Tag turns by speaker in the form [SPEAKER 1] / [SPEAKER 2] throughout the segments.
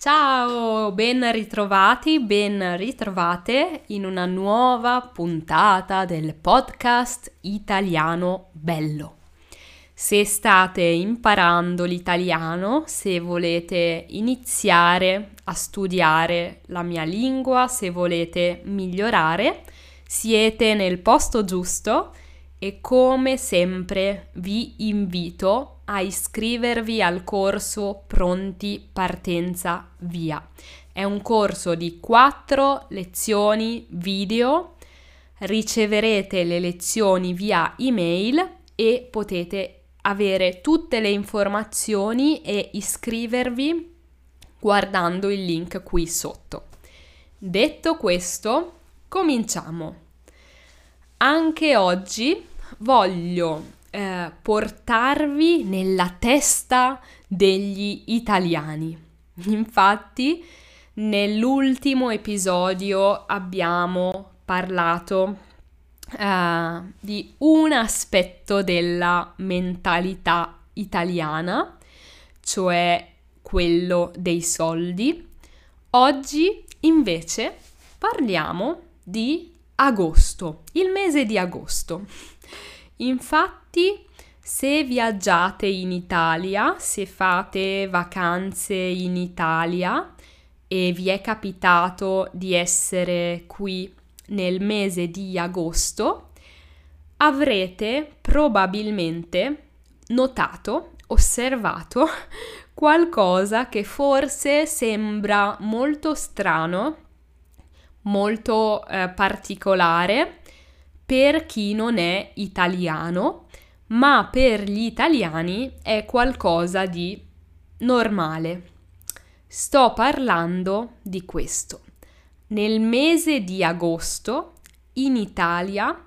[SPEAKER 1] Ciao, ben ritrovati, ben ritrovate in una nuova puntata del podcast Italiano Bello. Se state imparando l'italiano, se volete iniziare a studiare la mia lingua, se volete migliorare, siete nel posto giusto e come sempre vi invito a iscrivervi al corso Pronti Partenza Via. È un corso di quattro lezioni video, riceverete le lezioni via email e potete avere tutte le informazioni e iscrivervi guardando il link qui sotto. Detto questo, cominciamo. Anche oggi voglio eh, portarvi nella testa degli italiani. Infatti, nell'ultimo episodio abbiamo parlato uh, di un aspetto della mentalità italiana, cioè quello dei soldi. Oggi invece parliamo di agosto, il mese di agosto. Infatti, se viaggiate in Italia, se fate vacanze in Italia e vi è capitato di essere qui nel mese di agosto, avrete probabilmente notato, osservato qualcosa che forse sembra molto strano molto eh, particolare per chi non è italiano, ma per gli italiani è qualcosa di normale. Sto parlando di questo. Nel mese di agosto in Italia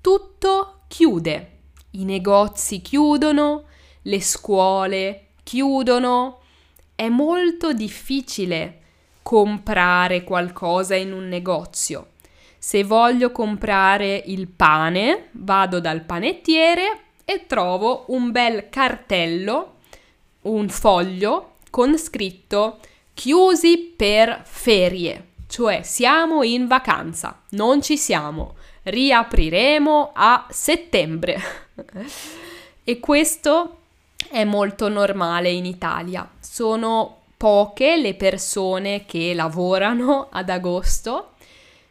[SPEAKER 1] tutto chiude. I negozi chiudono, le scuole chiudono. È molto difficile comprare qualcosa in un negozio. Se voglio comprare il pane, vado dal panettiere e trovo un bel cartello, un foglio con scritto chiusi per ferie, cioè siamo in vacanza, non ci siamo, riapriremo a settembre. e questo è molto normale in Italia. Sono poche le persone che lavorano ad agosto,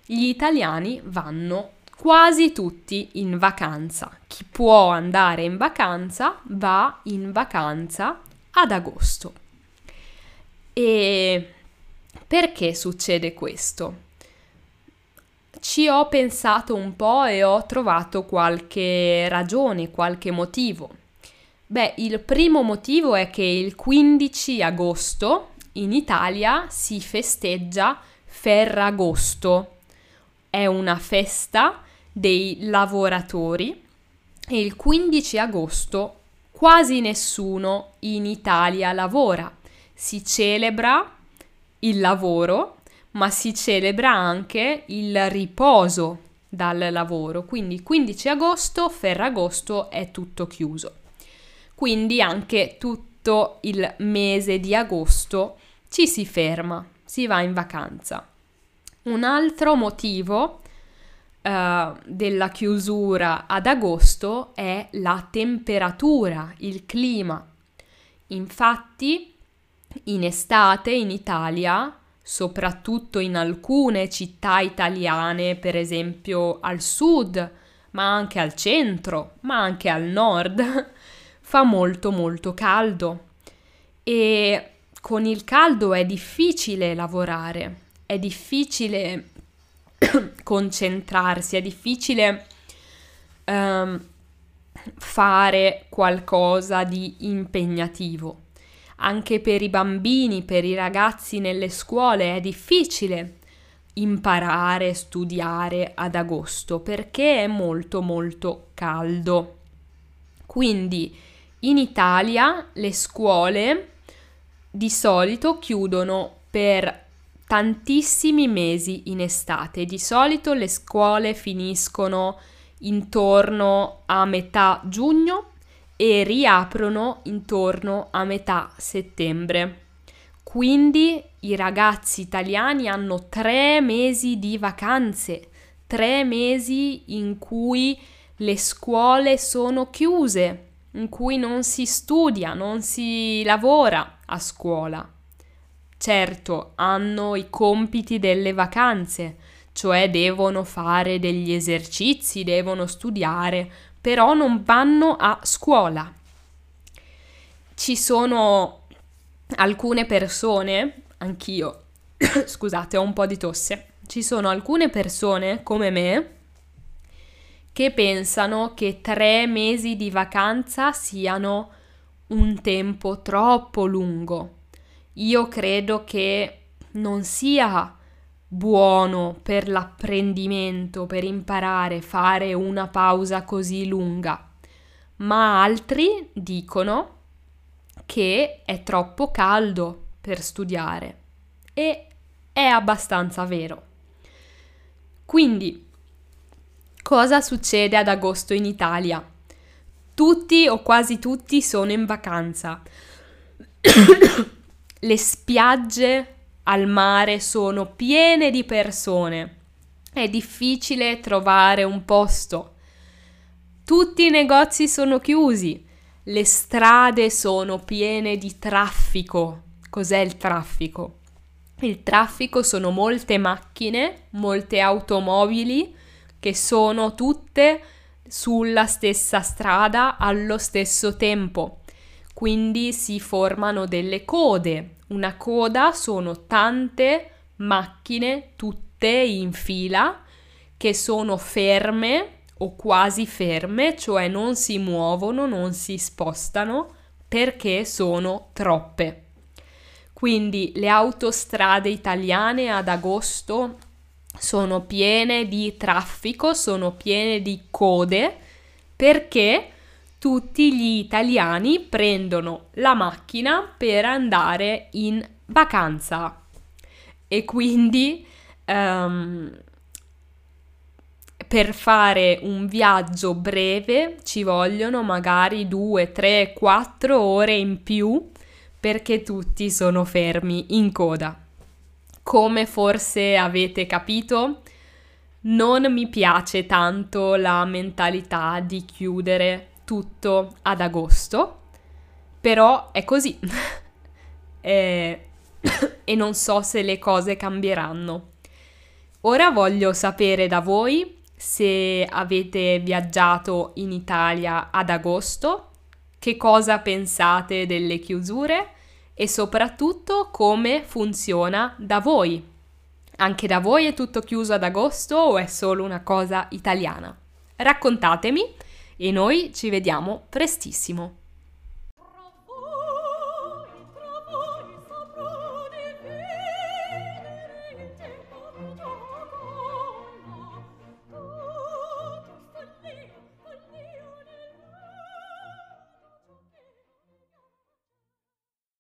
[SPEAKER 1] gli italiani vanno quasi tutti in vacanza. Chi può andare in vacanza va in vacanza ad agosto. E perché succede questo? Ci ho pensato un po' e ho trovato qualche ragione, qualche motivo. Beh, il primo motivo è che il 15 agosto in Italia si festeggia Ferragosto. È una festa dei lavoratori e il 15 agosto quasi nessuno in Italia lavora. Si celebra il lavoro, ma si celebra anche il riposo dal lavoro. Quindi 15 agosto, Ferragosto è tutto chiuso quindi anche tutto il mese di agosto ci si ferma, si va in vacanza. Un altro motivo uh, della chiusura ad agosto è la temperatura, il clima. Infatti, in estate in Italia, soprattutto in alcune città italiane, per esempio al sud, ma anche al centro, ma anche al nord, fa molto molto caldo e con il caldo è difficile lavorare, è difficile concentrarsi, è difficile um, fare qualcosa di impegnativo. Anche per i bambini, per i ragazzi nelle scuole è difficile imparare, studiare ad agosto perché è molto molto caldo. Quindi in Italia le scuole di solito chiudono per tantissimi mesi in estate. Di solito le scuole finiscono intorno a metà giugno e riaprono intorno a metà settembre. Quindi i ragazzi italiani hanno tre mesi di vacanze, tre mesi in cui le scuole sono chiuse, in cui non si studia, non si lavora a scuola. Certo, hanno i compiti delle vacanze, cioè devono fare degli esercizi, devono studiare, però non vanno a scuola. Ci sono alcune persone, anch'io, scusate, ho un po' di tosse, ci sono alcune persone come me che pensano che tre mesi di vacanza siano un tempo troppo lungo. Io credo che non sia buono per l'apprendimento, per imparare, fare una pausa così lunga, ma altri dicono che è troppo caldo per studiare e è abbastanza vero. Quindi, cosa succede ad agosto in Italia? Tutti o quasi tutti sono in vacanza. Le spiagge al mare sono piene di persone. È difficile trovare un posto. Tutti i negozi sono chiusi. Le strade sono piene di traffico. Cos'è il traffico? Il traffico sono molte macchine, molte automobili che sono tutte sulla stessa strada allo stesso tempo. Quindi si formano delle code, una coda sono tante macchine tutte in fila che sono ferme o quasi ferme, cioè non si muovono, non si spostano perché sono troppe. Quindi le autostrade italiane ad agosto sono piene di traffico, sono piene di code perché tutti gli italiani prendono la macchina per andare in vacanza e quindi um, per fare un viaggio breve ci vogliono magari 2, 3, 4 ore in più perché tutti sono fermi in coda. Come forse avete capito, non mi piace tanto la mentalità di chiudere tutto ad agosto, però è così e, e non so se le cose cambieranno. Ora voglio sapere da voi se avete viaggiato in Italia ad agosto, che cosa pensate delle chiusure e soprattutto come funziona da voi. Anche da voi è tutto chiuso ad agosto o è solo una cosa italiana? Raccontatemi e noi ci vediamo prestissimo.